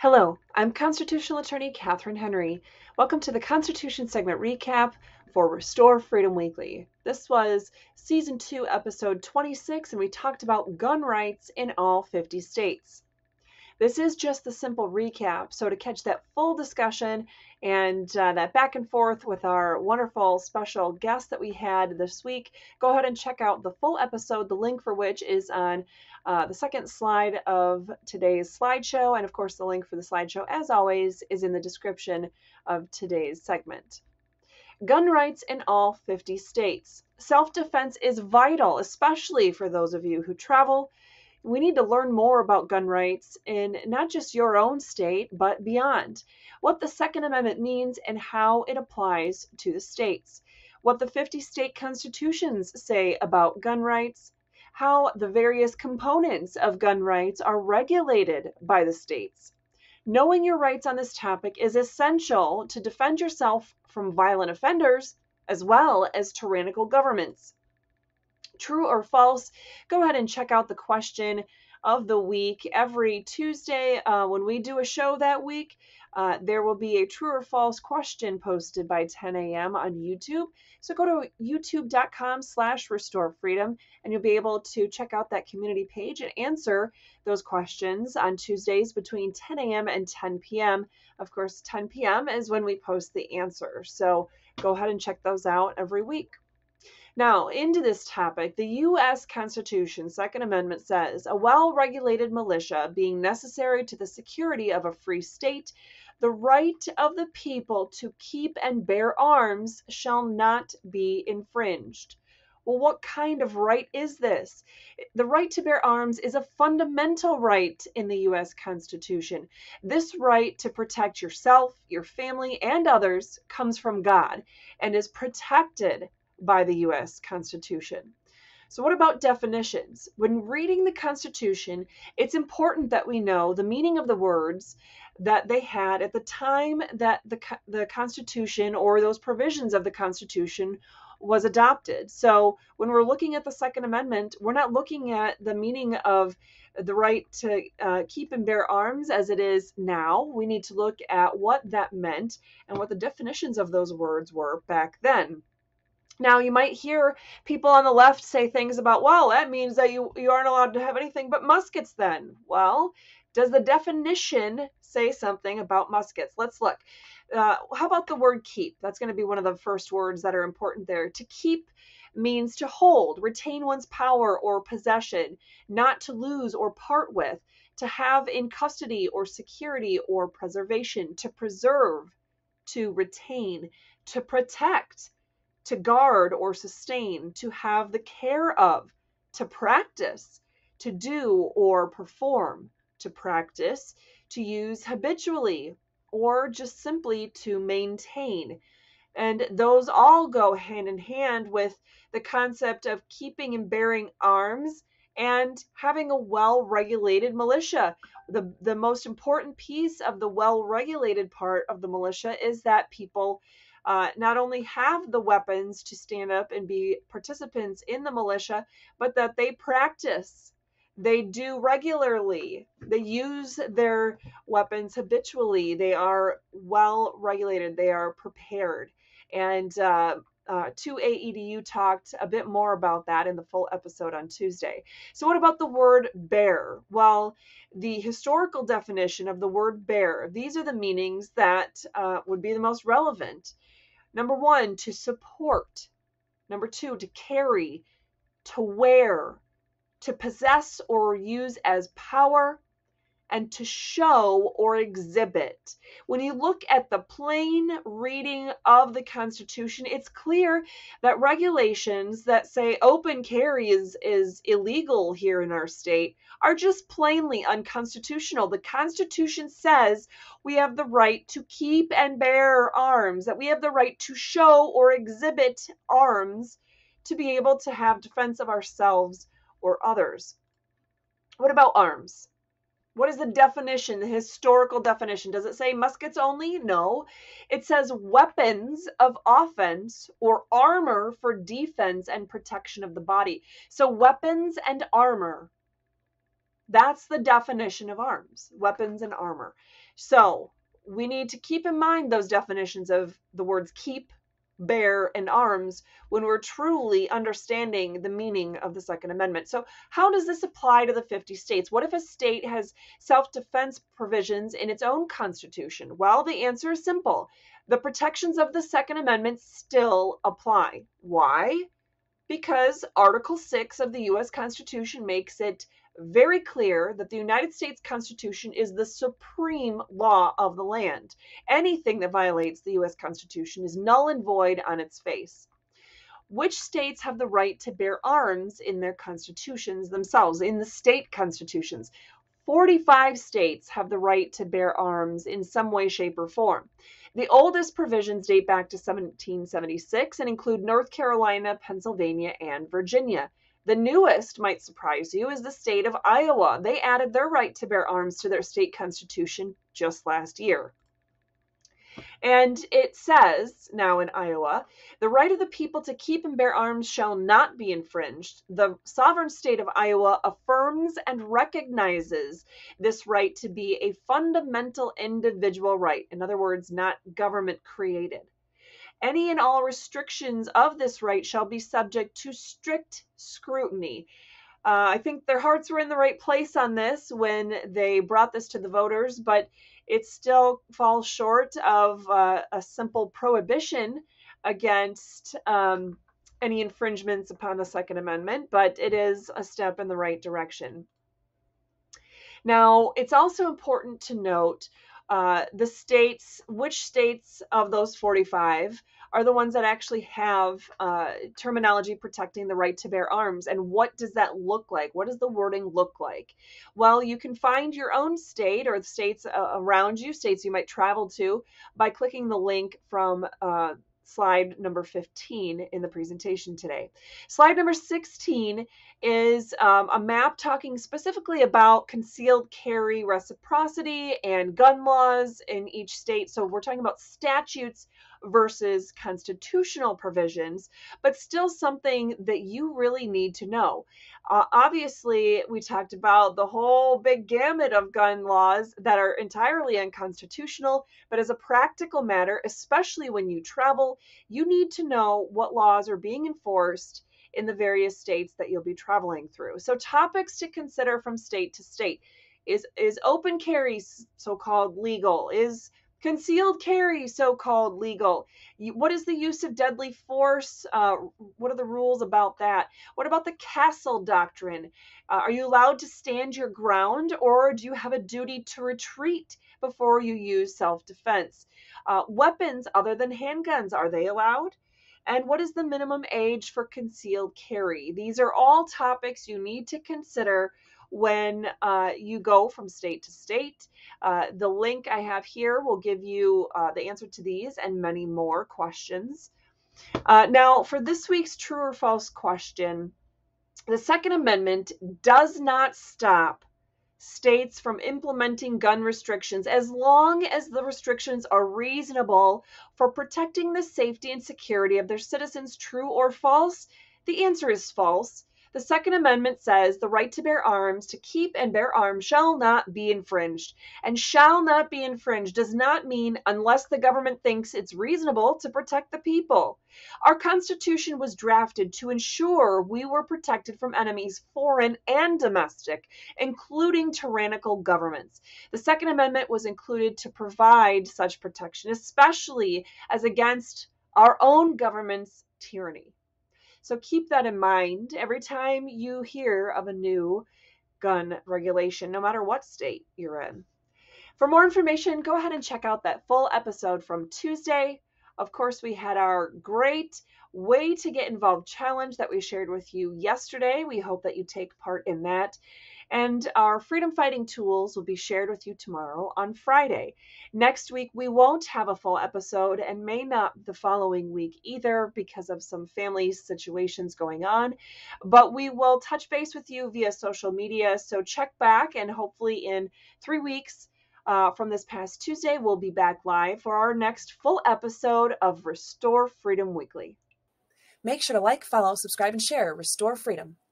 Hello, I'm Constitutional Attorney Catherine Henry. Welcome to the Constitution segment recap for Restore Freedom Weekly. This was season 2, episode 26, and we talked about gun rights in all 50 states. This is just the simple recap, so to catch that full discussion and uh, that back and forth with our wonderful special guest that we had this week, go ahead and check out the full episode, the link for which is on uh, the second slide of today's slideshow. And of course, the link for the slideshow, as always, is in the description of today's segment. Gun rights in all 50 states. Self defense is vital, especially for those of you who travel. We need to learn more about gun rights in not just your own state, but beyond. What the Second Amendment means and how it applies to the states. What the 50 state constitutions say about gun rights, how the various components of gun rights are regulated by the states. Knowing your rights on this topic is essential to defend yourself from violent offenders as well as tyrannical governments. True or false? Go ahead and check out the question of the week every Tuesday uh, when we do a show that week. Uh, there will be a true or false question posted by 10 a.m. on YouTube. So go to youtube.com slash restore freedom and you'll be able to check out that community page and answer those questions on Tuesdays between 10 a.m. and 10 p.m. Of course, 10 p.m. is when we post the answer. So go ahead and check those out every week. Now, into this topic, the U.S. Constitution, Second Amendment says a well regulated militia being necessary to the security of a free state, the right of the people to keep and bear arms shall not be infringed. Well, what kind of right is this? The right to bear arms is a fundamental right in the U.S. Constitution. This right to protect yourself, your family, and others comes from God and is protected by the US Constitution. So, what about definitions? When reading the Constitution, it's important that we know the meaning of the words that they had at the time that the, the Constitution or those provisions of the Constitution was adopted. So, when we're looking at the Second Amendment, we're not looking at the meaning of the right to uh, keep and bear arms as it is now. We need to look at what that meant and what the definitions of those words were back then. Now, you might hear people on the left say things about, well, that means that you, you aren't allowed to have anything but muskets then. Well, does the definition say something about muskets? Let's look. Uh, how about the word keep? That's going to be one of the first words that are important there. To keep means to hold, retain one's power or possession, not to lose or part with, to have in custody or security or preservation, to preserve, to retain, to protect to guard or sustain, to have the care of, to practice, to do or perform, to practice, to use habitually, or just simply to maintain. And those all go hand in hand with the concept of keeping and bearing arms and having a well regulated militia. The, the most important piece of the well regulated part of the militia is that people uh, not only have the weapons to stand up and be participants in the militia, but that they practice. They do regularly. They use their weapons habitually. They are well regulated. They are prepared. And uh, uh, 2AEDU talked a bit more about that in the full episode on Tuesday. So, what about the word bear? Well, the historical definition of the word bear, these are the meanings that uh, would be the most relevant. Number one, to support. Number two, to carry, to wear, to possess or use as power, and to show or exhibit. When you look at the plain reading of the Constitution, it's clear that regulations that say open carry is, is illegal here in our state are just plainly unconstitutional. The Constitution says we have the right to keep and bear arms, that we have the right to show or exhibit arms to be able to have defense of ourselves or others. What about arms? What is the definition, the historical definition? Does it say muskets only? No. It says weapons of offense or armor for defense and protection of the body. So, weapons and armor That's the definition of arms, weapons and armor. So we need to keep in mind those definitions of the words keep, bear, and arms when we're truly understanding the meaning of the Second Amendment. So, how does this apply to the 50 states? What if a state has self defense provisions in its own constitution? Well, the answer is simple the protections of the Second Amendment still apply. Why? Because Article 6 of the U.S. Constitution makes it very clear that the United States Constitution is the supreme law of the land. Anything that violates the U.S. Constitution is null and void on its face. Which states have the right to bear arms in their constitutions themselves, in the state constitutions? 45 states have the right to bear arms in some way, shape, or form. The oldest provisions date back to 1776 and include North Carolina, Pennsylvania, and Virginia. The newest might surprise you is the state of Iowa. They added their right to bear arms to their state constitution just last year. And it says now in Iowa, the right of the people to keep and bear arms shall not be infringed. The sovereign state of Iowa affirms and recognizes this right to be a fundamental individual right. In other words, not government created. Any and all restrictions of this right shall be subject to strict scrutiny. Uh, I think their hearts were in the right place on this when they brought this to the voters, but it still falls short of uh, a simple prohibition against um, any infringements upon the Second Amendment, but it is a step in the right direction. Now, it's also important to note uh, the states, which states of those 45 are the ones that actually have uh, terminology protecting the right to bear arms. And what does that look like? What does the wording look like? Well, you can find your own state or the states uh, around you, states you might travel to, by clicking the link from uh, slide number 15 in the presentation today. Slide number 16 is um, a map talking specifically about concealed carry reciprocity and gun laws in each state. So we're talking about statutes versus constitutional provisions, but still something that you really need to know. Uh, obviously, we talked about the whole big gamut of gun laws that are entirely unconstitutional, but as a practical matter, especially when you travel, you need to know what laws are being enforced in the various states that you'll be traveling through. So topics to consider from state to state is is open carry so-called legal? Is concealed carry so-called legal? What is the use of deadly force? Uh, what are the rules about that? What about the castle doctrine? Uh, are you allowed to stand your ground or do you have a duty to retreat before you use self-defense? Uh, weapons other than handguns, are they allowed? And what is the minimum age for concealed carry? These are all topics you need to consider when uh, you go from state to state. Uh, the link I have here will give you uh, the answer to these and many more questions. Uh, now, for this week's true or false question, the Second Amendment does not stop states from implementing gun restrictions as long as the restrictions are reasonable for protecting the safety and security of their citizens. True or false? The answer is false. The Second Amendment says the right to bear arms, to keep and bear arms, shall not be infringed. And shall not be infringed does not mean unless the government thinks it's reasonable to protect the people. Our Constitution was drafted to ensure we were protected from enemies, foreign and domestic, including tyrannical governments. The Second Amendment was included to provide such protection, especially as against our own government's tyranny. So keep that in mind every time you hear of a new gun regulation, no matter what state you're in. For more information, go ahead and check out that full episode from Tuesday. Of course, we had our great way to get involved challenge that we shared with you yesterday. We hope that you take part in that. And our freedom fighting tools will be shared with you tomorrow on Friday. Next week, we won't have a full episode and may not the following week either because of some family situations going on. But we will touch base with you via social media. So check back and hopefully in three weeks. Uh, from this past Tuesday, we'll be back live for our next full episode of Restore Freedom Weekly. Make sure to like, follow, subscribe, and share Restore Freedom.